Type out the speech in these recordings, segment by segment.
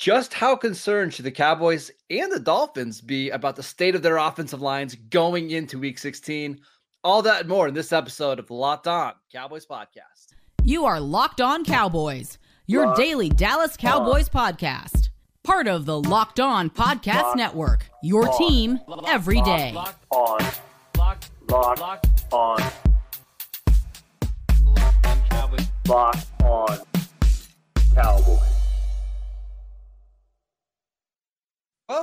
Just how concerned should the Cowboys and the Dolphins be about the state of their offensive lines going into week 16? All that and more in this episode of the Locked On Cowboys podcast. You are Locked On Cowboys, your Locked daily Dallas Cowboys on. podcast. Part of the Locked On Podcast Locked Network, your on. team every day. Locked on. Locked, Locked on. Locked on Cowboys. Locked on Cowboys.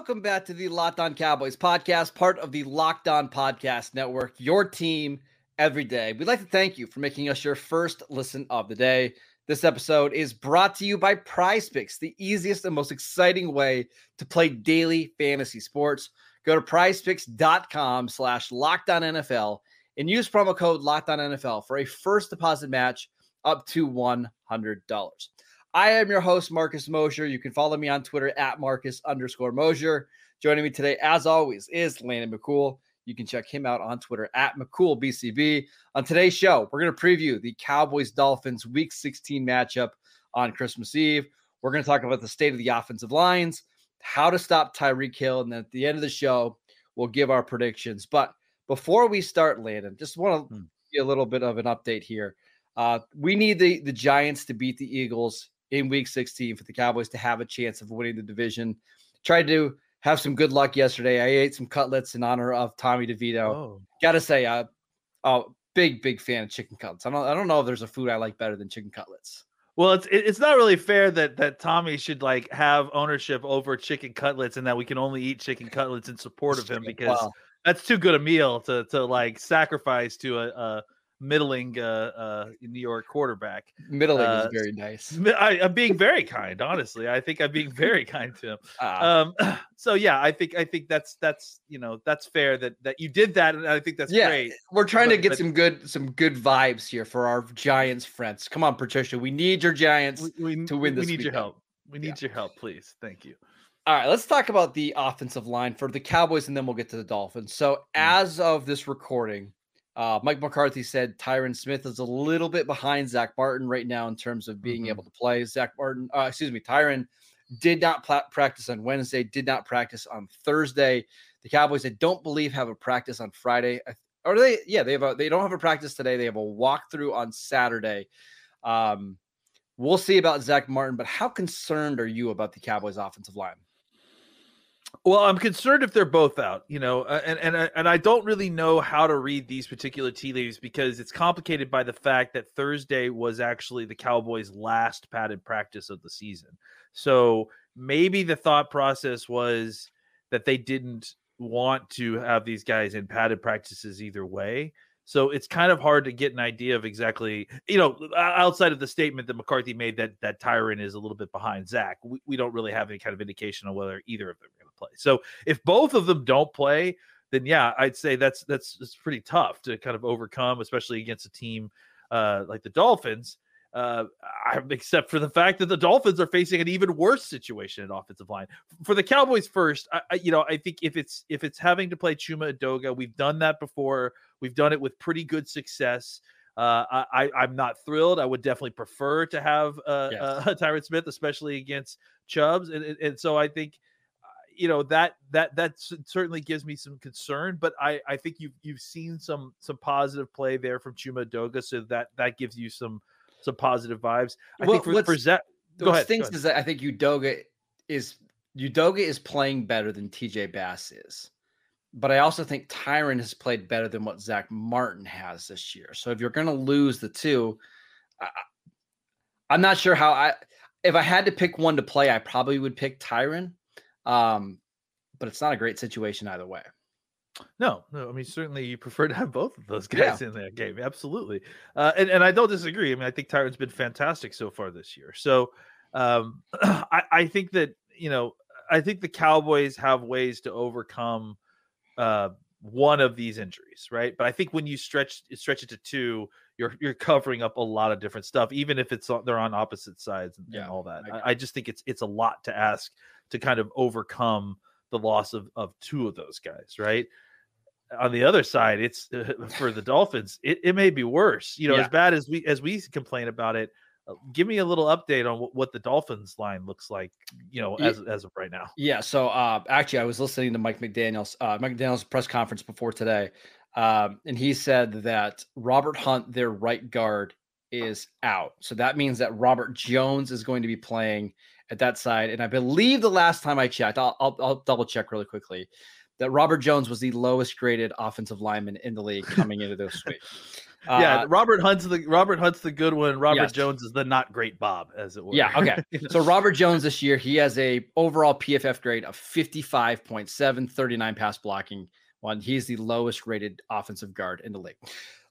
Welcome back to the Locked On Cowboys podcast, part of the Locked On Podcast Network, your team every day. We'd like to thank you for making us your first listen of the day. This episode is brought to you by Prize Picks, the easiest and most exciting way to play daily fantasy sports. Go to prizepicks.com slash NFL and use promo code NFL for a first deposit match up to $100. I am your host, Marcus Mosher. You can follow me on Twitter at Marcus underscore Mosher. Joining me today, as always, is Landon McCool. You can check him out on Twitter at McCoolBCB. On today's show, we're going to preview the Cowboys Dolphins Week 16 matchup on Christmas Eve. We're going to talk about the state of the offensive lines, how to stop Tyreek Hill, and then at the end of the show, we'll give our predictions. But before we start, Landon, just want to hmm. give you a little bit of an update here. Uh, we need the the Giants to beat the Eagles in week 16 for the Cowboys to have a chance of winning the division. Tried to have some good luck yesterday. I ate some cutlets in honor of Tommy DeVito. Oh. Gotta say, uh, oh, big, big fan of chicken cutlets. I don't I don't know if there's a food I like better than chicken cutlets. Well, it's it's not really fair that that Tommy should like have ownership over chicken cutlets and that we can only eat chicken cutlets in support of him because wow. that's too good a meal to to like sacrifice to a, a middling uh, uh, New York quarterback. Middling uh, is very nice. I, am being very kind, honestly. I think I'm being very kind to him. Ah. Um, so yeah, I think I think that's that's you know that's fair that that you did that, and I think that's yeah, great. We're trying but, to get but, some good some good vibes here for our Giants friends. Come on, Patricia, we need your Giants we, we, to win this. We need weekend. your help. We need yeah. your help, please. Thank you. All right, let's talk about the offensive line for the Cowboys, and then we'll get to the Dolphins. So, mm. as of this recording, uh, Mike McCarthy said Tyron Smith is a little bit behind Zach Martin right now in terms of being mm-hmm. able to play. Zach Martin, uh, excuse me, Tyron did not pl- practice on Wednesday, did not practice on Thursday. The Cowboys, I don't believe, have a practice on Friday. Or they, yeah, they have a, they don't have a practice today. They have a walkthrough on Saturday. Um, we'll see about Zach Martin, but how concerned are you about the Cowboys' offensive line? Well, I'm concerned if they're both out, you know, uh, and and uh, and I don't really know how to read these particular tea leaves because it's complicated by the fact that Thursday was actually the Cowboys' last padded practice of the season. So maybe the thought process was that they didn't want to have these guys in padded practices either way. So it's kind of hard to get an idea of exactly, you know, outside of the statement that McCarthy made that that Tyron is a little bit behind Zach. We, we don't really have any kind of indication on whether either of them play. So if both of them don't play, then yeah, I'd say that's that's it's pretty tough to kind of overcome, especially against a team uh, like the Dolphins. Uh, except for the fact that the Dolphins are facing an even worse situation at offensive line. For the Cowboys, first, I, I, you know, I think if it's if it's having to play Chuma Edoga, we've done that before. We've done it with pretty good success. Uh, I, I'm not thrilled. I would definitely prefer to have uh, yes. uh, Tyron Smith, especially against Chubbs, and, and so I think you know that that that certainly gives me some concern. But I I think you've you've seen some some positive play there from Chuma Edoga, so that that gives you some some positive vibes. I well, think for, for Zach, go ahead. Things is that I think Edoga is Edoga is playing better than TJ Bass is but I also think Tyron has played better than what Zach Martin has this year. So if you're going to lose the two, I, am not sure how I. If I had to pick one to play, I probably would pick Tyron. Um, but it's not a great situation either way. No, no. I mean, certainly you prefer to have both of those guys yeah. in that game. Absolutely. Uh, and, and I don't disagree. I mean, I think Tyron's been fantastic so far this year. So um, I, I think that, you know, I think the Cowboys have ways to overcome uh, one of these injuries, right? But I think when you stretch stretch it to two, you're you're covering up a lot of different stuff, even if it's they're on opposite sides and, yeah, and all that. I, I, just think it's it's a lot to ask to kind of overcome the loss of of two of those guys, right? On the other side, it's uh, for the Dolphins. It, it may be worse. You know, yeah. as bad as we as we complain about it, uh, give me a little update on what, what the Dolphins line looks like, you know, as as of right now. Yeah. So uh, actually, I was listening to Mike McDaniel's uh, Mike McDaniel's press conference before today, um, and he said that Robert Hunt, their right guard, is out. So that means that Robert Jones is going to be playing at that side. And I believe the last time I checked, I'll, I'll, I'll double check really quickly, that Robert Jones was the lowest graded offensive lineman in the league coming into this week. yeah, uh, Robert Hunt's the Robert Hunt's the good one. Robert yes. Jones is the not great Bob, as it were. Yeah, okay. so Robert Jones this year, he has a overall PFF grade of 55.7, 39 pass blocking one. He's the lowest rated offensive guard in the league.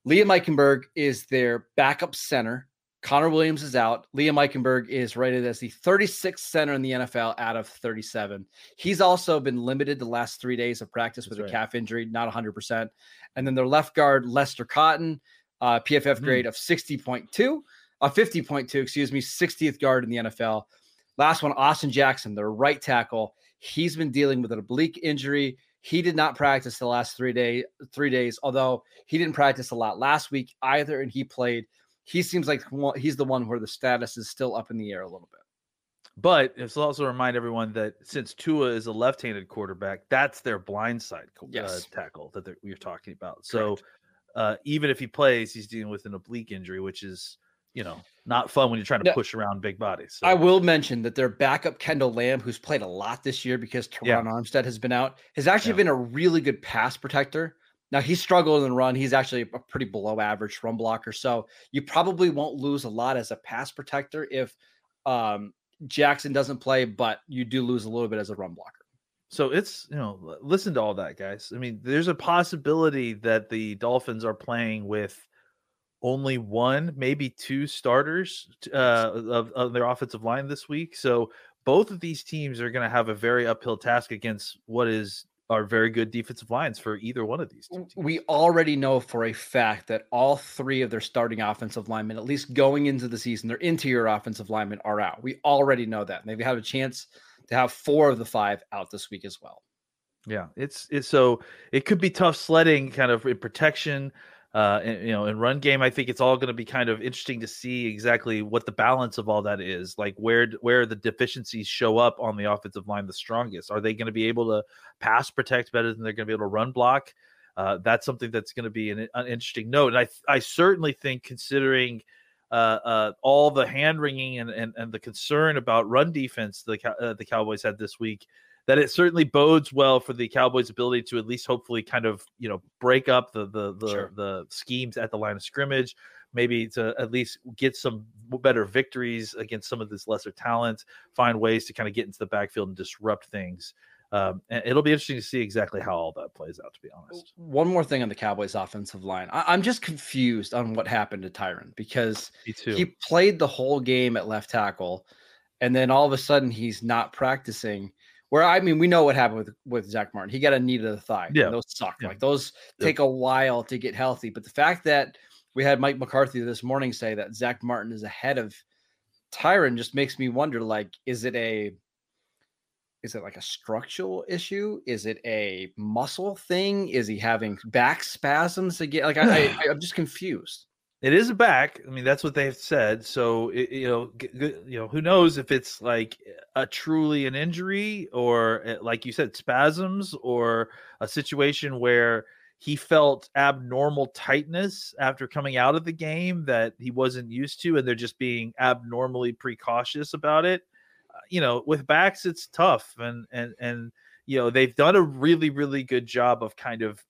Liam Eichenberg is their backup center. Connor Williams is out. Liam Eichenberg is rated as the 36th center in the NFL out of 37. He's also been limited the last three days of practice with That's a right. calf injury, not 100%. And then their left guard, Lester Cotton, uh, PFF hmm. grade mm. of 60.2, uh, 50.2, excuse me, 60th guard in the NFL. Last one, Austin Jackson, their right tackle. He's been dealing with an oblique injury. He did not practice the last three day three days, although he didn't practice a lot last week either, and he played. He seems like he's the one where the status is still up in the air a little bit. But it's also remind everyone that since Tua is a left-handed quarterback, that's their blindside uh, tackle that we're talking about. So uh, even if he plays, he's dealing with an oblique injury, which is you know not fun when you're trying to now, push around big bodies. So. I will mention that their backup Kendall Lamm, who's played a lot this year because Terron yeah. Armstead has been out, has actually yeah. been a really good pass protector. Now he's struggled in the run. He's actually a pretty below average run blocker. So you probably won't lose a lot as a pass protector if um, Jackson doesn't play, but you do lose a little bit as a run blocker. So it's you know listen to all that, guys. I mean, there's a possibility that the Dolphins are playing with only one, maybe two starters uh, of, of their offensive line this week. So both of these teams are going to have a very uphill task against what is are very good defensive lines for either one of these two We already know for a fact that all three of their starting offensive linemen, at least going into the season, their interior offensive linemen are out. We already know that. They've had a chance to have four of the five out this week as well. Yeah, it's it's so it could be tough sledding kind of in protection. Uh, you know, in run game, I think it's all going to be kind of interesting to see exactly what the balance of all that is. Like where where the deficiencies show up on the offensive line the strongest. Are they going to be able to pass protect better than they're going to be able to run block? Uh, that's something that's going to be an, an, interesting note. And I I certainly think considering uh, uh, all the hand wringing and, and, and the concern about run defense the uh, the Cowboys had this week, that it certainly bodes well for the Cowboys' ability to at least hopefully kind of you know break up the the the, sure. the schemes at the line of scrimmage, maybe to at least get some better victories against some of this lesser talent, find ways to kind of get into the backfield and disrupt things. Um, and it'll be interesting to see exactly how all that plays out. To be honest, one more thing on the Cowboys' offensive line, I- am just confused on what happened to Tyron because he played the whole game at left tackle, and then all of a sudden he's not practicing. Where I mean, we know what happened with with Zach Martin. He got a knee to the thigh. Yeah, those suck. Yeah. Like those take a while to get healthy. But the fact that we had Mike McCarthy this morning say that Zach Martin is ahead of Tyron just makes me wonder. Like, is it a is it like a structural issue? Is it a muscle thing? Is he having back spasms again? Like I, I I'm just confused. It is a back. I mean, that's what they've said. So it, you know, g- g- you know, who knows if it's like a truly an injury or, eh, like you said, spasms or a situation where he felt abnormal tightness after coming out of the game that he wasn't used to, and they're just being abnormally precautious about it you know, with backs, it's tough, and and and you know they've done a really really good job of kind of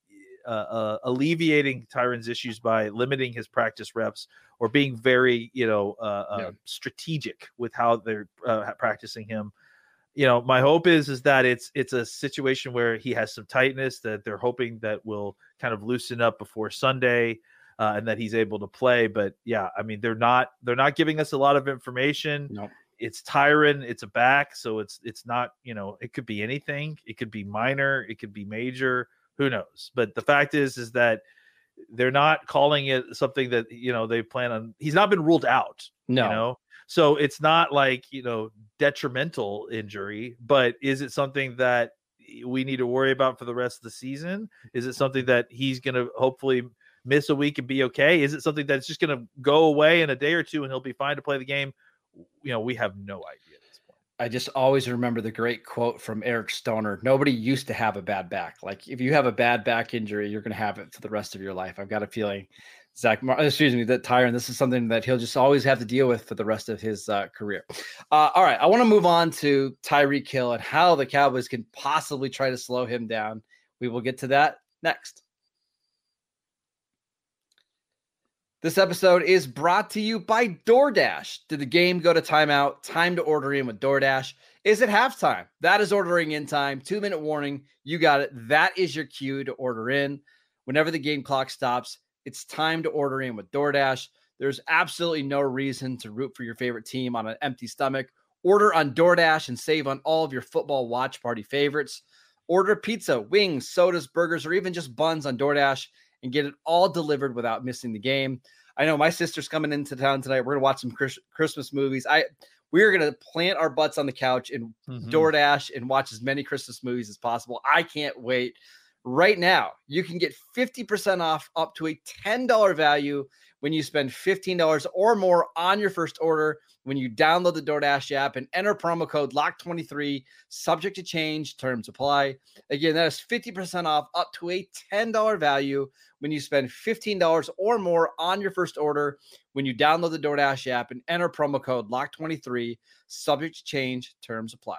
uh, uh, alleviating Tyron's issues by limiting his practice reps or being very, you know, uh, uh yeah. strategic with how they're uh, practicing him. You know, my hope is is that it's it's a situation where he has some tightness that they're hoping that will kind of loosen up before Sunday. Uh, and that he's able to play, but yeah, I mean they're not they're not giving us a lot of information. Nope it's Tyron, it's a back, so it's it's not, you know, it could be anything. It could be minor, it could be major, Who knows? But the fact is, is that they're not calling it something that you know they plan on. He's not been ruled out. No. You know, so it's not like you know detrimental injury, but is it something that we need to worry about for the rest of the season? Is it something that he's going to hopefully miss a week and be okay? Is it something that's just going to go away in a day or two and he'll be fine to play the game? You know, we have no idea. I just always remember the great quote from Eric Stoner. Nobody used to have a bad back. Like if you have a bad back injury, you're going to have it for the rest of your life. I've got a feeling Zach, Mar- excuse me, that Tyron, this is something that he'll just always have to deal with for the rest of his uh, career. Uh, all right, I want to move on to Tyreek Hill and how the Cowboys can possibly try to slow him down. We will get to that next. This episode is brought to you by DoorDash. Did the game go to timeout? Time to order in with DoorDash. Is it halftime? That is ordering in time. Two minute warning. You got it. That is your cue to order in. Whenever the game clock stops, it's time to order in with DoorDash. There's absolutely no reason to root for your favorite team on an empty stomach. Order on DoorDash and save on all of your football watch party favorites. Order pizza, wings, sodas, burgers, or even just buns on DoorDash and get it all delivered without missing the game. I know my sister's coming into town tonight. We're gonna watch some Christmas movies. I we're gonna plant our butts on the couch and Mhm. DoorDash and watch as many Christmas movies as possible. I can't wait. Right now, you can get 50% off up to a $10 value when you spend $15 or more on your first order when you download the DoorDash app and enter promo code LOCKED23, subject to change, terms apply. Again, that is 50% off up to a $10 value when you spend $15 or more on your first order when you download the DoorDash app and enter promo code LOCKED23, subject to change, terms apply.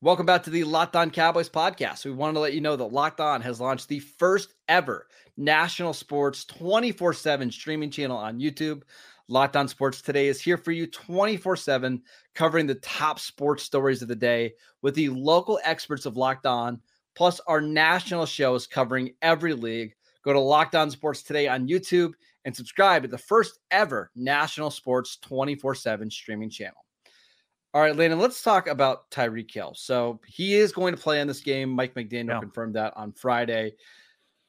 Welcome back to the Locked On Cowboys podcast. We wanted to let you know that Locked On has launched the first ever national sports 24 7 streaming channel on YouTube. Locked On Sports Today is here for you 24 7, covering the top sports stories of the day with the local experts of Locked On, plus our national shows covering every league. Go to Locked On Sports Today on YouTube and subscribe to the first ever national sports 24 7 streaming channel. All right, Landon, let's talk about Tyreek Hill. So he is going to play in this game. Mike McDaniel Yeah. confirmed that on Friday.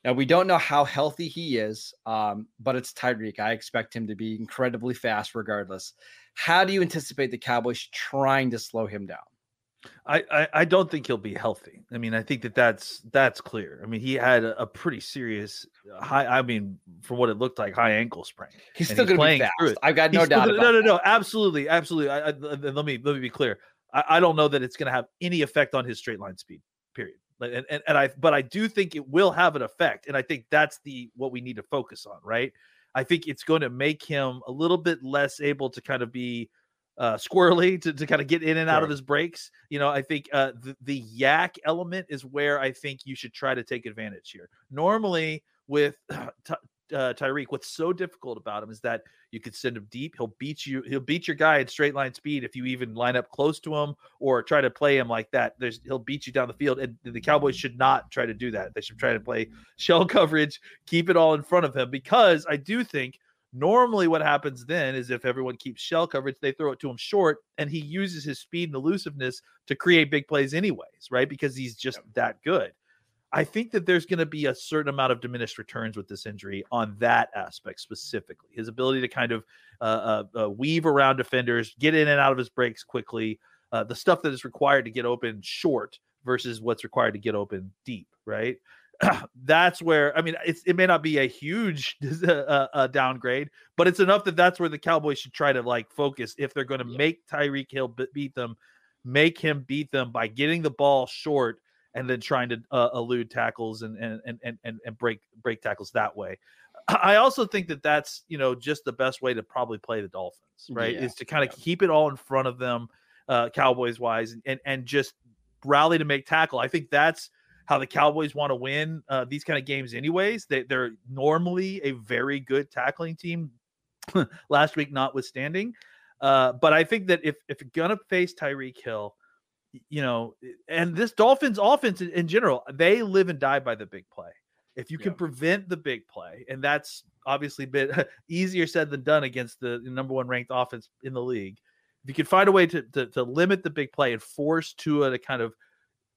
Now, we don't know how healthy he is, um, but it's Tyreek. I expect him to be incredibly fast regardless. How do you anticipate the Cowboys trying to slow him down? I, I I don't think he'll be healthy. I mean, I think that that's that's clear. I mean, he had a, a pretty serious uh, high. I mean, from what it looked like, high ankle sprain. He's still going to be fast. I've got no He's doubt. about no, no, no, absolutely, absolutely. I, I, let me let me be clear. I, I don't know that it's going to have any effect on his straight line speed. Period. And, and and I but I do think it will have an effect, and I think that's the what we need to focus on, right? I think it's going to make him a little bit less able to kind of be uh, squirrely to, to kind of get in and out of his breaks. You know, I think uh, the, the YAC element is where I think you should try to take advantage here. Normally, with uh, Tyreek, what's so difficult about him is that you could send him deep. He'll beat you. He'll beat your guy at straight line speed if you even line up close to him or try to play him like that. There's he'll beat you down the field, and the Cowboys should not try to do that. They should try to play shell coverage, keep it all in front of him because I do think normally what happens then is if everyone keeps shell coverage, they throw it to him short, and he uses his speed and elusiveness to create big plays anyways, right? Because he's just that good. I think that there's going to be a certain amount of diminished returns with this injury on that aspect specifically. His ability to kind of uh, uh, uh, weave around defenders, get in and out of his breaks quickly, uh, the stuff that is required to get open short versus what's required to get open deep, right? that's where I mean it's, it may not be a huge uh, uh, downgrade, but it's enough that that's where the Cowboys should try to like focus if they're going to make Tyreek Hill be- beat them, make him beat them by getting the ball short and then trying to uh, elude tackles and and, and and and break break tackles that way. I also think that that's you know just the best way to probably play the Dolphins, right? Yeah, Is to kind of keep it all in front of them, uh, Cowboys wise, and and just rally to make tackle. I think that's how the Cowboys want to win uh, these kind of games, anyways. They, they're normally a very good tackling team. last week, notwithstanding, uh, but I think that if if you're gonna face Tyreek Hill, you know, and this Dolphins offense in, in general, they live and die by the big play. If you can prevent the big play, and that's obviously been easier said than done against the number one ranked offense in the league. If you can find a way to, to, to limit the big play and force Tua to kind of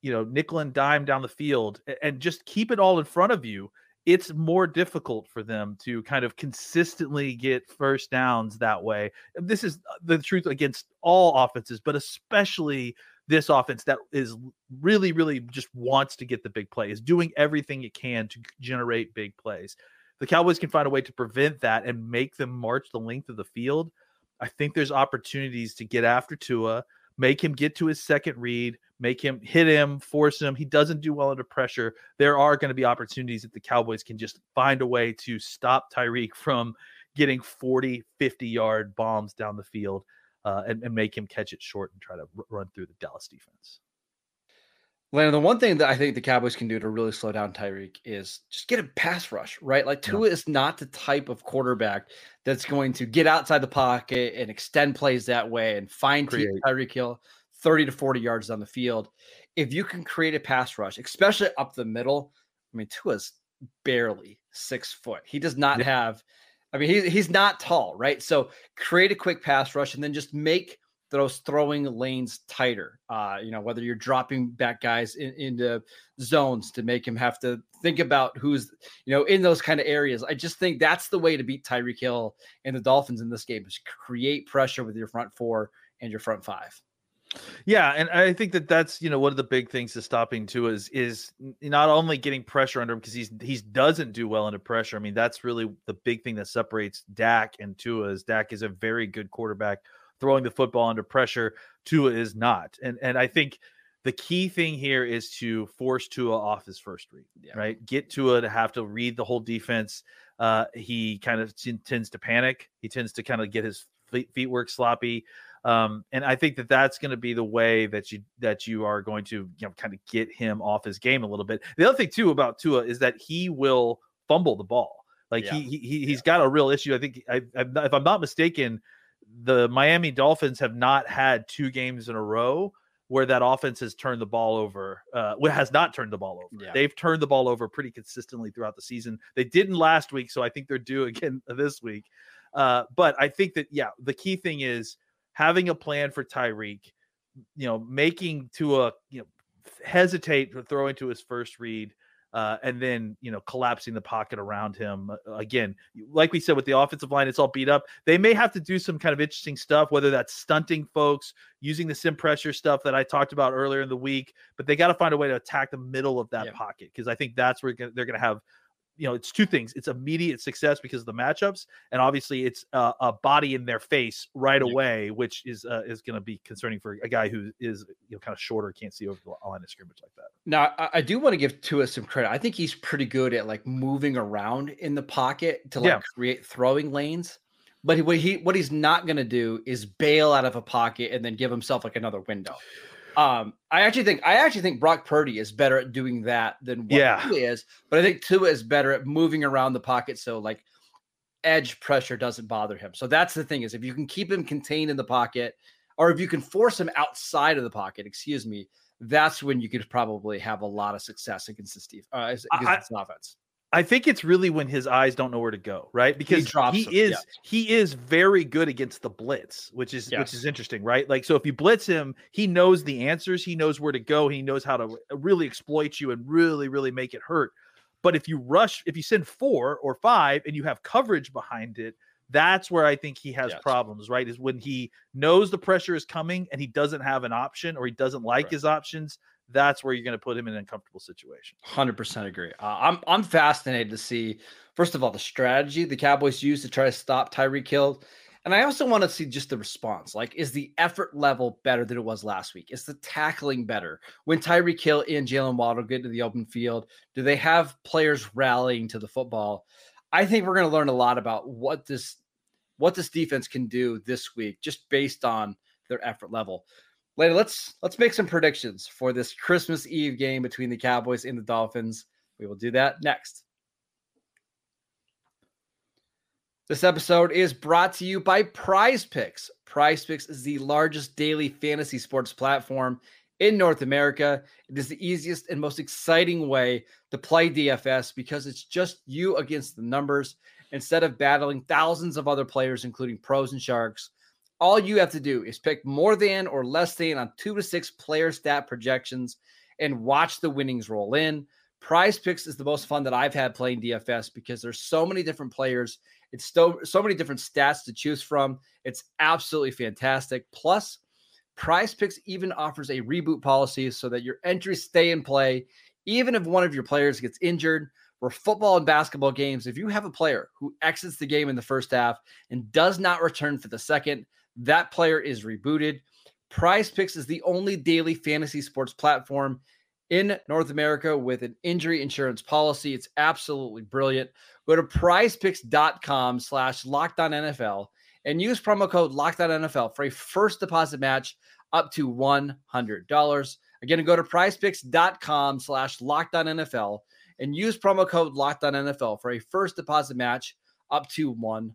you know, nickel and dime down the field and just keep it all in front of you, it's more difficult for them to kind of consistently get first downs that way. This is uh, the truth against all offenses, but especially this offense that is really, really just wants to get the big play, is doing everything it can to generate big plays. The Cowboys can find a way to prevent that and make them march the length of the field. I think there's opportunities to get after Tua, make him get to his second read, make him hit him, force him. He doesn't do well under pressure. There are going to be opportunities that the Cowboys can just find a way to stop Tyreek from getting 40, 50 yard bombs down the field uh, and, and, make him catch it short and try to r- run through the Dallas defense. Landon, the one thing that I think the Cowboys can do to really slow down Tyreek is just get a pass rush, right? Like Tua yeah. is not the type of quarterback that's going to get outside the pocket and extend plays that way and find Tyreek Hill 30 to 40 yards down the field. If you can create a pass rush, especially up the middle, I mean, Tua's barely six foot. He does not have, I mean, he, he's not tall, right? So create a quick pass rush and then just make those throwing lanes tighter. Uh, you know, whether you're dropping back guys in, into zones to make him have to think about who's, you know, in those kind of areas. I just think that's the way to beat Tyreek Hill and the Dolphins in this game is create pressure with your front four and your front five. Yeah, and I think that that's you know one of the big things to stopping too is is not only getting pressure under him because he's he's doesn't do well under pressure. I mean that's really the big thing that separates Dak and Tua. Is Dak is a very good quarterback throwing the football under pressure. Tua is not, and and I think the key thing here is to force Tua off his first read. Yeah. Right, get Tua to have to read the whole defense. Uh, he kind of tends to panic. He tends to kind of get his feet, feet work sloppy. Um, and I think that that's going to be the way that you that you are going to you know kind of get him off his game a little bit. The other thing too about Tua is that he will fumble the ball. Like yeah. he, he he's yeah. got a real issue. I think I, I, if I'm not mistaken, the Miami Dolphins have not had two games in a row where that offense has turned the ball over. Uh, has not turned the ball over. Yeah. They've turned the ball over pretty consistently throughout the season. They didn't last week, so I think they're due again this week. Uh, but I think that yeah, the key thing is having a plan for Tyreek, you know, making Tua, you know, hesitate to throw into his first read. Uh, and then you know collapsing the pocket around him uh, again like we said with the offensive line it's all beat up they may have to do some kind of interesting stuff whether that's stunting folks using the sim pressure stuff that i talked about earlier in the week but they got to find a way to attack the middle of that yeah. pocket because i think that's where they're going to have you know, it's two things. It's immediate success because of the matchups, and obviously it's uh, a body in their face right away, which is uh, is going to be concerning for a guy who is you know kind of shorter, can't see over the line of scrimmage like that. Now, I, I do want to give Tua some credit. I think he's pretty good at like moving around in the pocket to like yeah. create throwing lanes. But what he what he's not going to do is bail out of a pocket and then give himself like another window. Um, I actually think I actually think Brock Purdy is better at doing that than what yeah. he is, but I think Tua is better at moving around the pocket so like edge pressure doesn't bother him. So that's the thing is if you can keep him contained in the pocket, or if you can force him outside of the pocket, excuse me, that's when you could probably have a lot of success against the Steve uh, against I, offense. I think it's really when his eyes don't know where to go, right? Because he, he is yeah. he is very good against the blitz, which is yes. which is interesting, right? Like so if you blitz him, he knows the answers, he knows where to go, he knows how to really exploit you and really really make it hurt. But if you rush, if you send 4 or 5 and you have coverage behind it, that's where I think he has yes. problems, right? Is when he knows the pressure is coming and he doesn't have an option or he doesn't like right. his options that's where you're going to put him in an uncomfortable situation. Hundred percent agree. Uh, I'm I'm fascinated to see first of all the strategy the Cowboys use to try to stop Tyreek Hill, and I also want to see just the response. Like, is the effort level better than it was last week? Is the tackling better when Tyreek Hill and Jaylen Waddle get to the open field? Do they have players rallying to the football? I think we're going to learn a lot about what this what this defense can do this week, just based on their effort level. Later, let's let's make some predictions for this Christmas Eve game between the Cowboys and the Dolphins. We will do that next. This episode is brought to you by Prize Picks. Prize Picks is the largest daily fantasy sports platform in North America. It is the easiest and most exciting way to play DFS because it's just you against the numbers instead of battling thousands of other players, including pros and sharks. All you have to do is pick more than or less than on two to six player stat projections and watch the winnings roll in. Prize Picks is the most fun that I've had playing DFS because there's so many different players. It's so, so many different stats to choose from. It's absolutely fantastic. Plus, Prize Picks even offers a reboot policy so that your entries stay in play, even if one of your players gets injured. For football and basketball games, if you have a player who exits the game in the first half and does not return for the second, that player is rebooted. Prize Picks is the only daily fantasy sports platform in North America with an injury insurance policy. It's absolutely brilliant. Go to prizepicks.com slash NFL and use promo code LOCKEDONNFL for a first deposit match up to $100. Again, go to prizepicks.com slash NFL and use promo code LOCKEDONNFL for a first deposit match up to $100.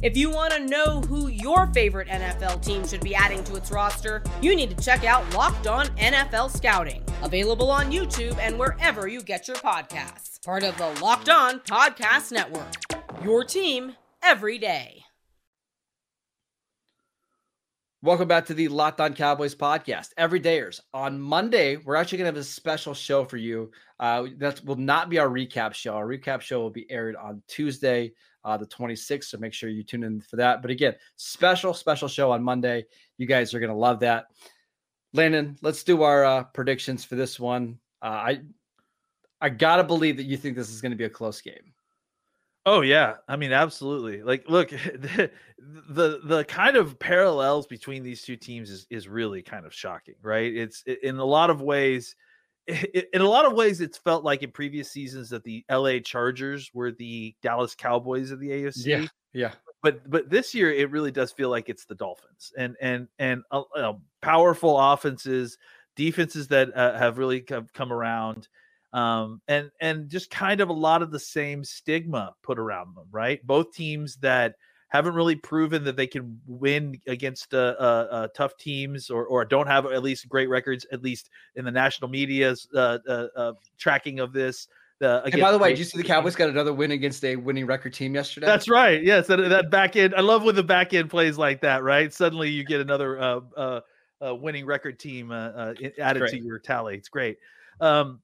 If you want to know who your favorite NFL team should be adding to its roster, you need to check out Locked On NFL Scouting, available on YouTube and wherever you get your podcasts. Part of the Locked On Podcast Network. Your team every day. Welcome back to the Locked On Cowboys podcast. Every dayers on Monday, we're actually going to have a special show for you. Uh, that will not be our recap show. Our recap show will be aired on Tuesday, uh, the 26th. So make sure you tune in for that. But again, special, special show on Monday. You guys are going to love that. Landon, let's do our uh, predictions for this one. Uh, I I gotta believe that you think this is going to be a close game. Oh yeah, I mean absolutely. Like look, the, the the kind of parallels between these two teams is is really kind of shocking, right? It's in a lot of ways in a lot of ways it's felt like in previous seasons that the LA Chargers were the Dallas Cowboys of the AFC. Yeah. Yeah. But but this year it really does feel like it's the Dolphins and and and uh, uh, powerful offenses, defenses that uh, have really come, come around um, and and just kind of a lot of the same stigma put around them, right? Both teams that haven't really proven that they can win against uh, uh, uh, tough teams or or don't have at least great records, at least in the national media's uh, uh, uh, tracking of this. and by the way, did you see the Cowboys got another win against a winning record team yesterday? That's right. Yes, that, that back end. I love when the back end plays like that. Right, suddenly you get another winning record team added to your tally. It's great. Um,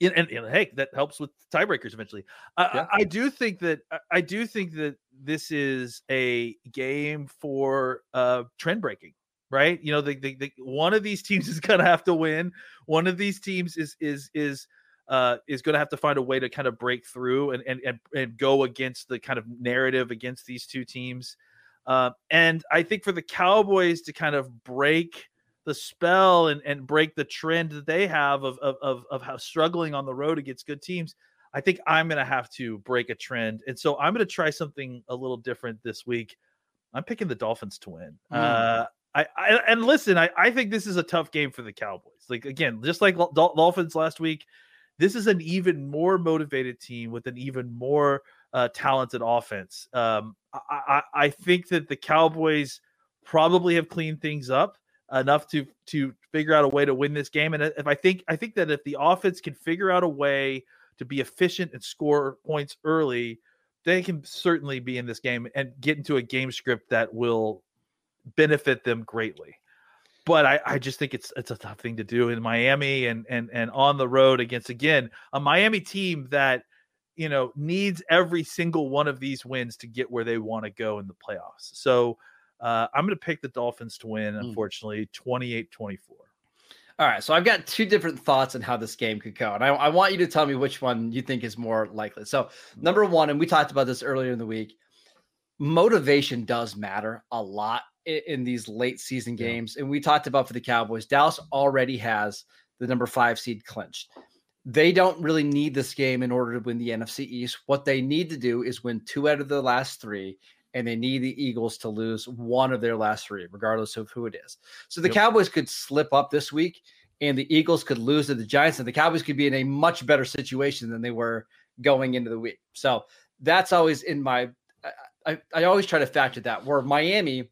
and, and, and, hey, that helps with tiebreakers eventually. Yeah. I, I, do think that I do think that this is a game for uh, trend breaking, right? You know, the, the, the one of these teams is going to have to win. One of these teams is is is uh, is going to have to find a way to kind of break through and and and, and go against the kind of narrative against these two teams. Uh, and I think for the Cowboys to kind of break the spell and, and break the trend that they have of, of, of, of how struggling on the road against good teams, I think I'm going to have to break a trend. And so I'm going to try something a little different this week. I'm picking the Dolphins to win. Mm. Uh, I, I, and listen, I, I think this is a tough game for the Cowboys. Like again, just like Dolphins last week, this is an even more motivated team with an even more uh, talented offense. Um, I, I, I think that the Cowboys probably have cleaned things up enough to to figure out a way to win this game. And uh, if I think I think that if the offense can figure out a way to be efficient and score points early, they can certainly be in this game and get into a game script that will benefit them greatly. But I, I just think it's it's a tough thing to do in Miami and and and on the road against again a Miami team that you know needs every single one of these wins to get where they want to go in the playoffs. So uh, I'm going to pick the Dolphins to win, hmm. unfortunately, 28 24. All right, so I've got two different thoughts on how this game could go, and I, I, want you to tell me which one you think is more likely. So, number one, and we talked about this earlier in the week, motivation does matter a lot in, in these late season games, yeah. and we talked about for the Cowboys, Dallas already has the number five seed clinched. They don't really need this game in order to win the NFC East. What they need to do is win two out of the last three and they need the Eagles to lose one of their last three, regardless of who it is. So the yep. Cowboys could slip up this week, and the Eagles could lose to the Giants, and the Cowboys could be in a much better situation than they were going into the week. So that's always in my. I, I always try to factor that. Where Miami,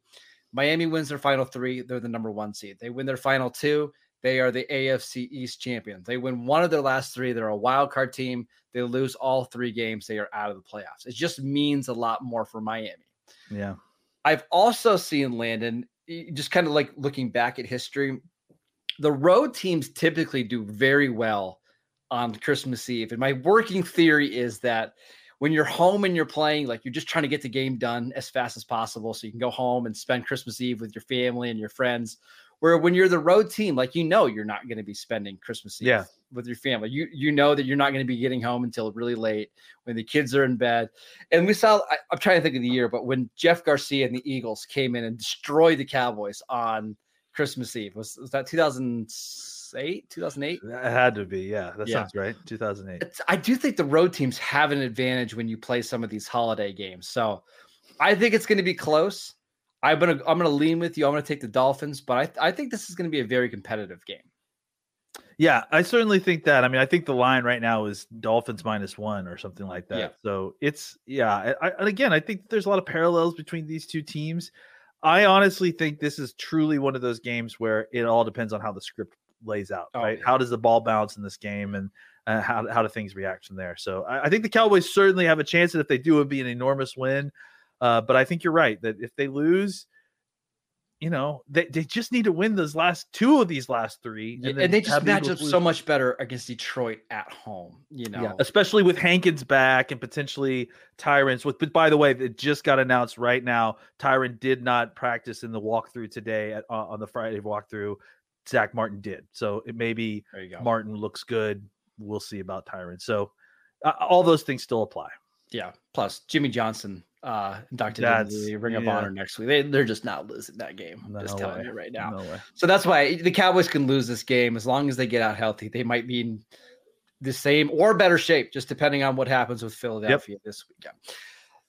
Miami wins their final three, they're the number one seed. They win their final two, they are the AFC East champions. They win one of their last three. They're a wild card team. They lose all three games. They are out of the playoffs. It just means a lot more for Miami. Yeah. I've also seen Landon, just kind of like looking back at history, the road teams typically do very well on Christmas Eve. And my working theory is that when you're home and you're playing, like you're just trying to get the game done as fast as possible so you can go home and spend Christmas Eve with your family and your friends. Where when you're the road team, like you know you're not going to be spending Christmas Eve yeah. With your family. You you know that you're not going to be getting home until really late when the kids are in bed. And we saw I, I'm trying to think of the year, but when Jeff Garcia and the Eagles came in and destroyed the Cowboys on Christmas Eve, was, was that 2008, 2008? It had to be, yeah. That yeah. sounds right. 2008. It's, I do think the road teams have an advantage when you play some of these holiday games. So I think it's going to be close. I'm gonna I'm gonna lean with you. I'm gonna take the Dolphins, but I I think this is gonna be a very competitive game. Yeah, I certainly think that. I mean, I think the line right now is Dolphins minus one or something like that. Yeah. So it's yeah. I, and again, I think there's a lot of parallels between these two teams. I honestly think this is truly one of those games where it all depends on how the script lays out. Oh, right? Yeah. How does the ball bounce in this game, and uh, how how do things react from there? So I, I, think the Cowboys certainly have a chance, and if they do, it would be an enormous win. Uh, but I think you're right that if they lose, you know, they, they just need to win those last two of these last three. And, and they just match up so much better against Detroit at home, you know. Yeah, especially with Hankins back and potentially Tyron's with but by the way, it just got announced right now. Tyron did not practice in the walkthrough today at, uh, on the Friday walkthrough. Zach Martin did. So it maybe Martin looks good. We'll see about Tyron. So uh, all those things still apply. Yeah. Plus Jimmy Johnson uh inducted into the Ring of yeah. Honor next week. They they're just not losing that game. I'm no just telling way. you right now. No so that's why the Cowboys can lose this game as long as they get out healthy. They might be in the same or better shape, just depending on what happens with Philadelphia yep. this weekend.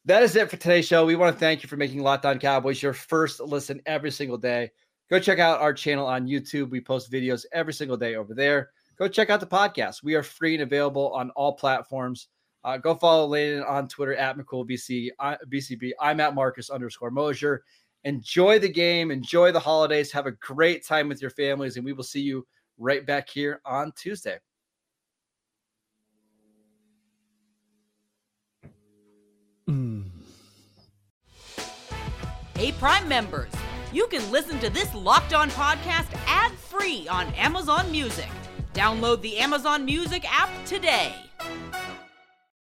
That is it for today's show. We want to thank you for making Locked On Cowboys your first listen every single day. Go check out our channel on YouTube. We post videos every single day over there. Go check out the podcast. We are free and available on all platforms. Uh, go follow Landon on Twitter at McCoolBC, I, BCB. I'm at Marcus underscore Mosher. Enjoy the game. Enjoy the holidays. Have a great time with your families. And we will see you right back here on Tuesday. Mm. Hey, Prime members, you can listen to this locked on podcast ad free on Amazon Music. Download the Amazon Music app today.